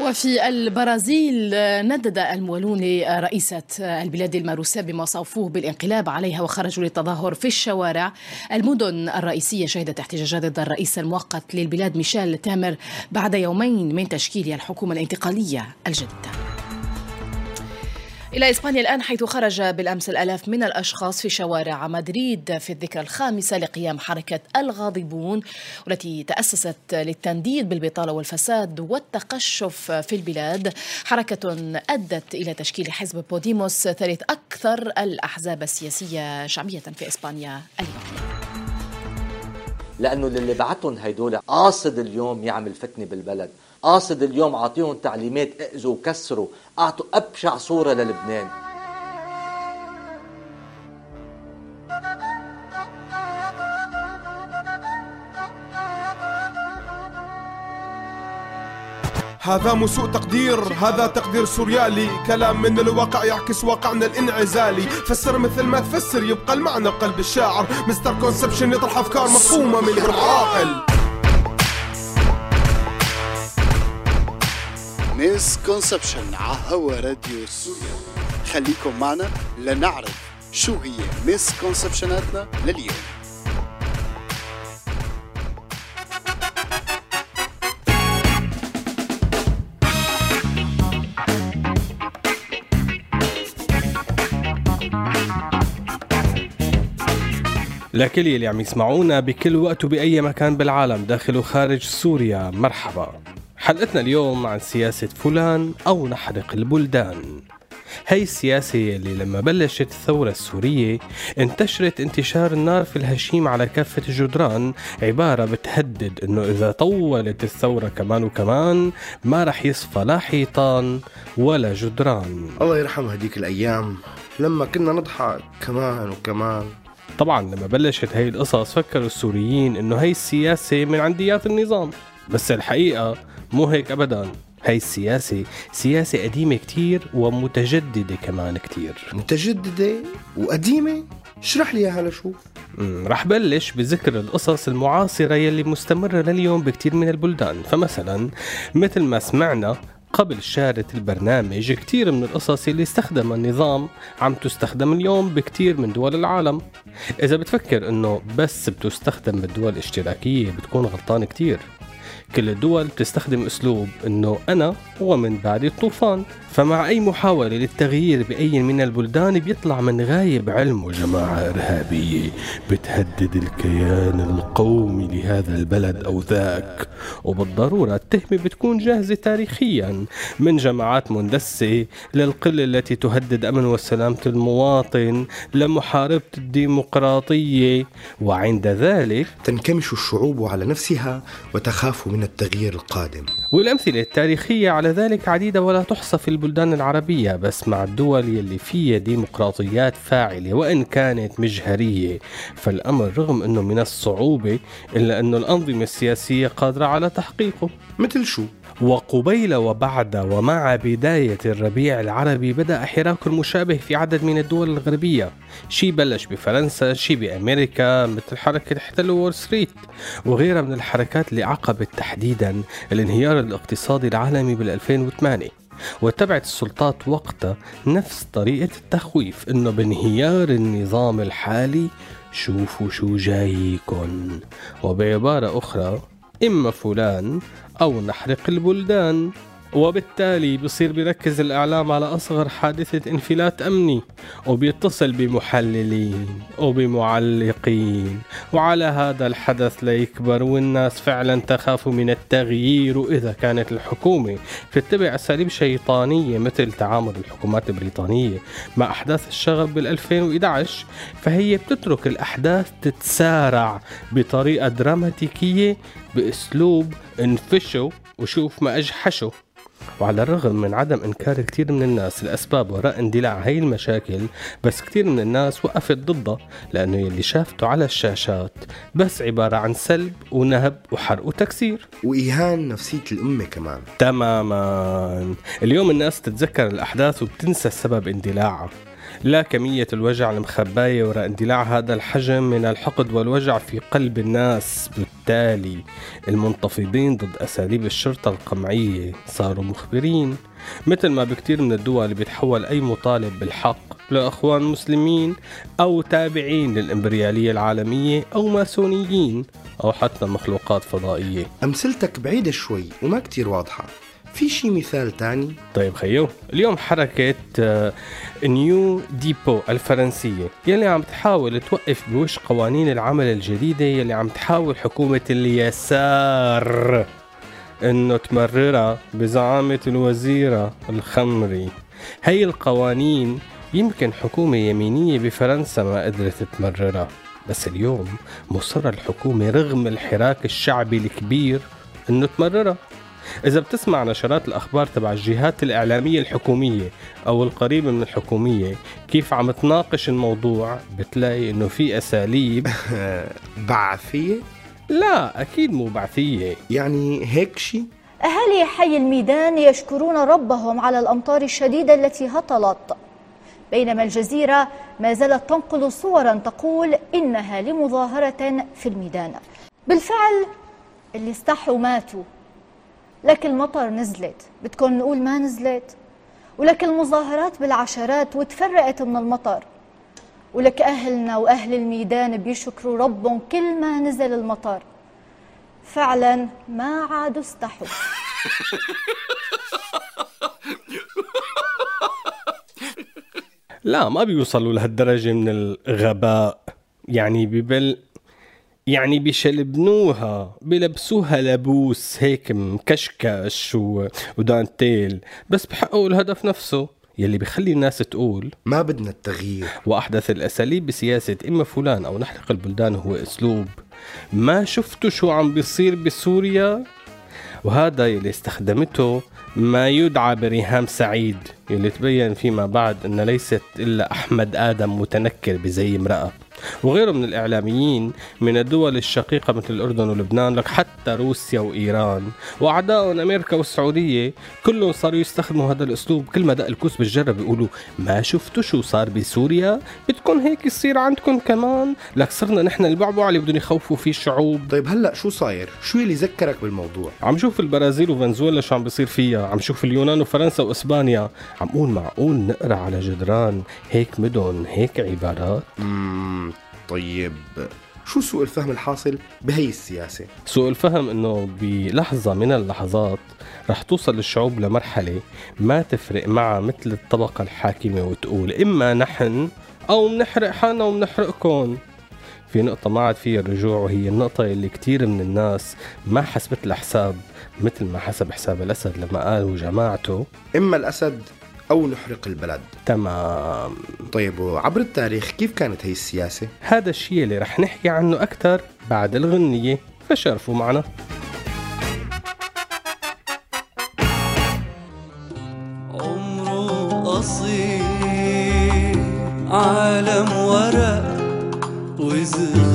وفي البرازيل ندد المولون لرئيسة البلاد المروسة بما صفوه بالانقلاب عليها وخرجوا للتظاهر في الشوارع. المدن الرئيسية شهدت احتجاجات ضد الرئيس المؤقت للبلاد ميشيل تامر بعد يومين من تشكيل الحكومة الانتقالية الجديدة. إلى إسبانيا الآن حيث خرج بالأمس الألاف من الأشخاص في شوارع مدريد في الذكرى الخامسة لقيام حركة الغاضبون والتي تأسست للتنديد بالبطالة والفساد والتقشف في البلاد. حركة أدت إلى تشكيل حزب بوديموس ثالث أكثر الأحزاب السياسية شعبية في إسبانيا اليوم. لأنه اللي بعتهم هيدول قاصد اليوم يعمل فتنة بالبلد. قاصد اليوم أعطيهم تعليمات أذوا وكسروا أعطوا أبشع صورة للبنان. هذا مو سوء تقدير هذا تقدير سوريالي. كلام من الواقع يعكس واقعنا الانعزالي. فسر مثل ما تفسر يبقى المعنى بقلب الشاعر. Mr. Conception يطرح أفكار مفهومة من العاقل misconception ع هوا راديو سوريالي خليكم معنا لنعرف شو هي misconception اتنا لليوم لكل يلي عم يسمعونا بكل وقت وبأي مكان بالعالم داخل وخارج سوريا مرحبا. حلقتنا اليوم عن سياسة فلان أو نحرق البلدان. هي السياسة اللي لما بلشت الثورة السورية انتشرت انتشار النار في الهشيم على كافة الجدران عبارة بتهدد إنه إذا طولت الثورة كمان وكمان ما رح يصفى لا حيطان ولا جدران. الله يرحم هديك الأيام لما كنا نضحك كمان وكمان. طبعا لما بلشت هي القصص فكروا السوريين إنه هي السياسة من عنديات النظام. بس الحقيقة مو هيك ابدا. هاي السياسة سياسة قديمة كتير ومتجددة كمان كتير. متجددة وقديمة؟ اشرح لي إياها لشوف رح بلش بذكر القصص المعاصرة يلي مستمرة لليوم بكتير من البلدان. فمثلا مثل ما سمعنا قبل شارة البرنامج كتير من القصص اللي استخدمها النظام عم تستخدم اليوم بكتير من دول العالم. إذا بتفكر إنه بس بتستخدم بالدول الاشتراكية بتكون غلطان كتير. كل الدول بتستخدم أسلوب إنه أنا ومن بعد الطوفان فمع أي محاولة للتغيير بأي من البلدان بيطلع من غايب علمه جماعة إرهابية بتهدد الكيان القومي لهذا البلد أو ذاك. وبالضرورة التهمة بتكون جاهزة تاريخيا من جماعات مندسة للقلة التي تهدد أمن وسلامة المواطن لمحاربة الديمقراطية. وعند ذلك تنكمش الشعوب على نفسها وتخاف من التغيير القادم. والأمثلة التاريخية على ذلك عديدة ولا تحصى في البلدان العربية بس مع الدول يلي فيها ديمقراطيات فاعلة وإن كانت مجهرية. فالأمر رغم أنه من الصعوبة إلا أنه الأنظمة السياسية قادرة على تحقيقه. مثل شو؟ وقبيل وبعد ومع بداية الربيع العربي بدأ حراك المشابه في عدد من الدول الغربية. شي بلش بفرنسا شي بأمريكا مثل حركة احتل وول ستريت. وغيرها من الحركات اللي عقبت تحديدا الانهيار الاقتصادي العالمي بال 2008 واتبعت السلطات وقتها نفس طريقة التخويف إنه بانهيار النظام الحالي شوفوا شو جايكن. وبعبارة أخرى إما فلان أو نحرق البلدان وبالتالي بصير بيركز الإعلام على أصغر حادثة انفلات أمني وبيتصل بمحللين وبمعلقين وعلى هذا الحدث ليكبر والناس فعلا تخاف من التغيير وإذا كانت الحكومة تتبع أساليب شيطانية مثل تعامل الحكومات البريطانية مع أحداث الشغب بال 2011 فهي بتترك الأحداث تتسارع بطريقة دراماتيكية بأسلوب انفشوا وشوف ما أجحشوا وعلى الرغم من عدم إنكار كثير من الناس الأسباب وراء اندلاع هاي المشاكل بس كثير من الناس وقفت ضدها لأنه يلي شافته على الشاشات. بس عبارة عن سلب ونهب وحرق وتكسير. وإيهان نفسية الأمة كمان. تماما. اليوم الناس تتذكر الأحداث وبتنسى سبب اندلاعها. لا كمية الوجع المخباية وراء اندلاع هذا الحجم من الحقد والوجع في قلب الناس. بالتالي المنتفضين ضد أساليب الشرطة القمعية صاروا مخبرين مثل ما بكتير من الدول بيتحول أي مطالب بالحق لأخوان مسلمين أو تابعين للإمبريالية العالمية أو ماسونيين أو حتى مخلوقات فضائية. أمثلتك بعيدة شوي وما كتير واضحة. في شي مثال تاني؟ طيب خيو. اليوم حركة آه، نيو ديبو الفرنسية. يلي عم تحاول توقف بوش قوانين العمل الجديدة يلي عم تحاول حكومة اليسار. إنه تمررها بزعامة الوزيرة الخمري. هي القوانين يمكن حكومة يمينية بفرنسا ما قدرت تمررها. بس اليوم مصرة الحكومة رغم الحراك الشعبي الكبير إنه تمررها. إذا بتسمع نشرات الأخبار تبع الجهات الإعلامية الحكومية أو القريبة من الحكومية كيف عم تناقش الموضوع؟ بتلاقي إنه في أساليب. بعثية؟ لا أكيد مو بعثية. يعني هيك شي؟ أهالي حي الميدان يشكرون ربهم على الأمطار الشديدة التي هطلت. بينما الجزيرة ما زالت تنقل صورا تقول إنها لمظاهرة في الميدان. بالفعل اللي استحوا ماتوا. لك المطر نزلت بدكم نقول ما نزلت. ولك المظاهرات بالعشرات وتفرقت من المطر. ولك أهلنا وأهل الميدان بيشكروا ربهم كل ما نزل المطر. فعلا ما عادوا استحوا لا ما بيوصلوا لهالدرجة من الغباء. يعني ببل يعني بيشلبنوها بيلبسوها لبوس هيك مكشكش و... ودانتيل بس بحققوا الهدف نفسه يلي بخلي الناس تقول ما بدنا التغيير. وأحدث الأساليب بسياسة إما فلان أو نحرق البلدان هو أسلوب. ما شفتوا شو عم بيصير بسوريا؟ وهذا يلي استخدمته ما يدعى بريهام سعيد يلي تبين فيما بعد أن ليست إلا أحمد آدم متنكر بزي امرأة. وغيره من الإعلاميين من الدول الشقيقة مثل الأردن ولبنان لك حتى روسيا وإيران. وأعدائهم أمريكا والسعودية كلهم صاروا يستخدموا هذا الأسلوب كل ما دق الكوس بالجرة بيقولوا ما شفتوا شو صار بسوريا؟ بدكم هيك يصير عندكم كمان؟ لك صرنا نحن البعبع اللي بدهم يخوفوا فيه الشعوب طيب هلأ شو صاير؟ شو اللي ذكرك بالموضوع؟ عم شوف البرازيل وفنزويلا شو عم بيصير فيها. عم شوف اليونان وفرنسا وإسبانيا. عم قول معقول نقرأ على جدران هيك مدن هيك عبارات؟ مم طيب شو سوء الفهم الحاصل بهي السياسة؟ سوء الفهم إنه بلحظة من اللحظات رح توصل الشعوب لمرحلة ما تفرق معها مثل الطبقة الحاكمة وتقول إما نحن أو بنحرق حالنا وبنحرقكم في نقطة ما عاد فيها الرجوع وهي النقطة اللي كتير من الناس ما حسبت الحساب مثل ما حسب حساب الأسد لما قال وجماعته إما الأسد أو نحرق البلد. تمام. طيب وعبر التاريخ كيف كانت هي السياسة؟ هذا الشيء اللي رح نحكي عنه أكثر بعد الغنية فشرفوا معنا. عمره قصير عالم ورق وصغير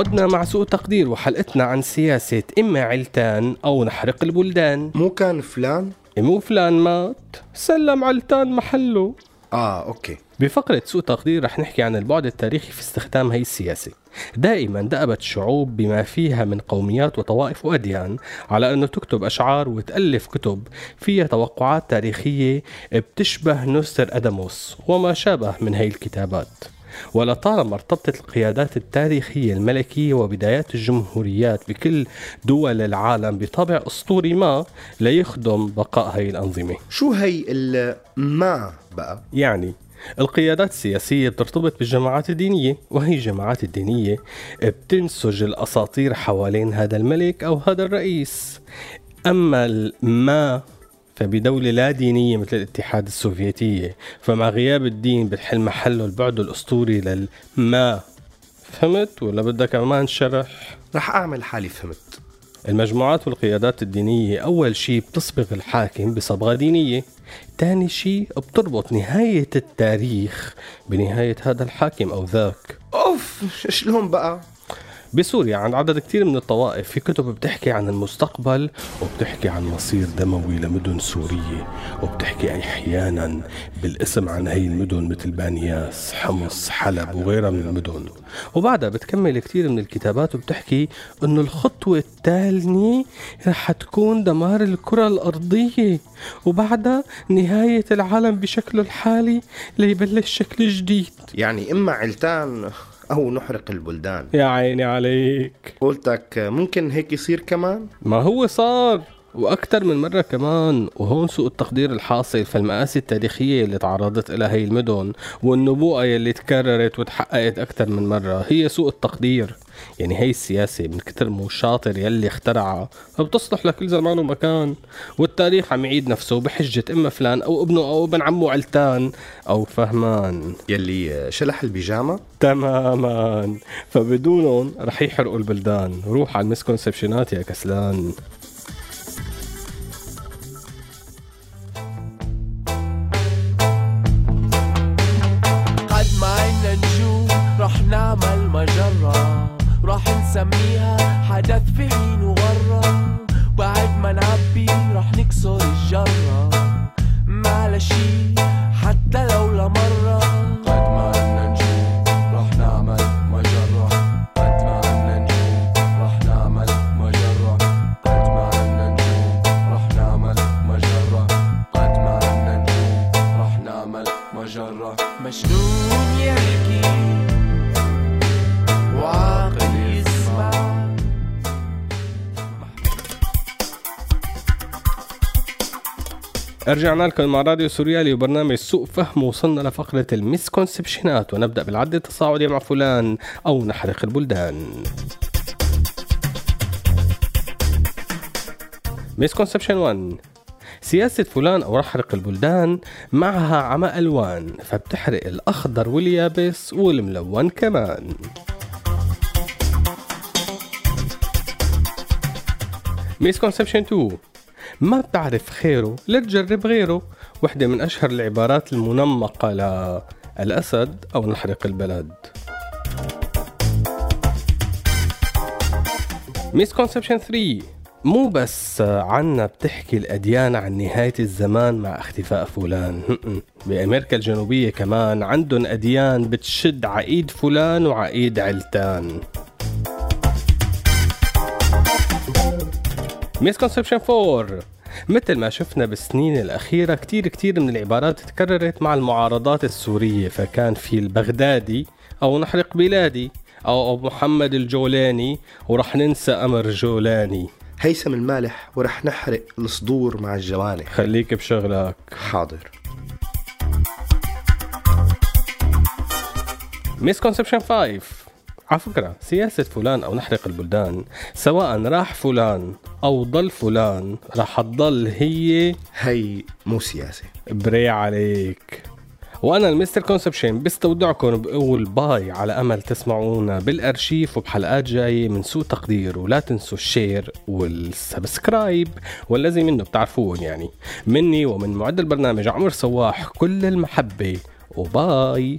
عدنا مع سوء تقدير وحلقتنا عن سياسة إما علتان أو نحرق البلدان. مو كان فلان؟ مو فلان مات. سلم علتان محله. آه okay. بفقرة سوء تقدير رح نحكي عن البعد التاريخي في استخدام هي السياسة. دائما دأبت الشعوب بما فيها من قوميات وطوائف وأديان على أنه تكتب أشعار وتألف كتب فيها توقعات تاريخية بتشبه نوستراداموس وما شابه من هي الكتابات. ولطالما ارتبطت القيادات التاريخية الملكية وبدايات الجمهوريات بكل دول العالم بطابع أسطوري ما ليخدم بقاء هي الأنظمة شو هي الما بقى؟ يعني القيادات السياسية بترتبط بالجماعات الدينية وهي الجماعات الدينية بتنسج الأساطير حوالين هذا الملك أو هذا الرئيس أما الما فبدولة لا دينية مثل الاتحاد السوفيتية فمع غياب الدين بتحل محله البعد الأسطوري للما. فهمت؟ ولا بدك كمان شرح؟ رح أعمل حالي فهمت. المجموعات والقيادات الدينية أول شي بتصبغ الحاكم بصبغة دينية تاني شي بتربط نهاية التاريخ بنهاية هذا الحاكم أو ذاك. أوف! شلون بقى؟ بسوريا عند عدد كتير من الطوائف. في كتب بتحكي عن المستقبل وبتحكي عن مصير دموي لمدن سورية وبتحكي أحيانا بالاسم عن هي المدن مثل بانياس حمص حلب وغيرها من المدن. وبعدها بتكمل كتير من الكتابات وبتحكي إنه الخطوة التالية رح تكون دمار الكرة الأرضية وبعدها نهاية العالم بشكله الحالي ليبلش شكل جديد. يعني إما علتان أو نحرق البلدان. يا عيني عليك. قولتك ممكن هيك يصير كمان؟ ما هو صار وأكثر من مرة كمان وهون سوء التقدير الحاصل فالمآسي التاريخية اللي تعرضت لها هي المدن والنبوءة يلي تكررت وتحققت أكثر من مرة هي سوء التقدير. يعني هي السياسة من كتر مو شاطر يلي اخترعها فبتصلح لكل زمان ومكان. والتاريخ عم يعيد نفسه بحجة إما فلان أو ابنه أو ابن عمه علتان أو فهمان. يلي شلح البيجامة؟ تماما. فبدونهم رح يحرقوا البلدان. روح على المسكونسبشنات يا كسلان. رجعنا لكم مع راديو سوريالي وبرنامج سوء فهم وصلنا لفقرة ال misconception ات ونبدأ بالعد التصاعدي مع فلان أو نحرق البلدان. misconception 1 سياسة فلان أو نحرق البلدان معها عمى ألوان فبتحرق الأخضر واليابس والملون كمان. misconception 2 ما بتعرف خيره لا تجرب غيره. وحدة من أشهر العبارات المنمقة للأسد أو نحرق البلد. misconception 3 مو بس عنا بتحكي الأديان عن نهاية الزمان مع اختفاء فلان. بأمريكا الجنوبية كمان عندهم أديان بتشد ع إيد فلان وع إيد علتان. misconception 4 مثل ما شفنا بالسنين الأخيرة كتير كتير من العبارات تكررت مع المعارضات السورية فكان في البغدادي أو نحرق بلادي أو أبو محمد الجولاني ورح ننسى أمر جولاني. هيثم المالح ورح نحرق الصدور مع الجوانح خليك بشغلك. حاضر. misconception 5 على فكرة سياسة فلان أو نحرق البلدان سواء راح فلان أو ضل فلان رح تضل هي هي مو سياسة. بري عليك. وأنا ال Mr. Conception بستودعكم بقول bye على أمل تسمعونا بالأرشيف وبحلقات جاية من سوء تقدير ولا تنسوا ال share وال subscribe والذي منه بتعرفون يعني مني ومن معد البرنامج عمر سواح كل المحبة وباي.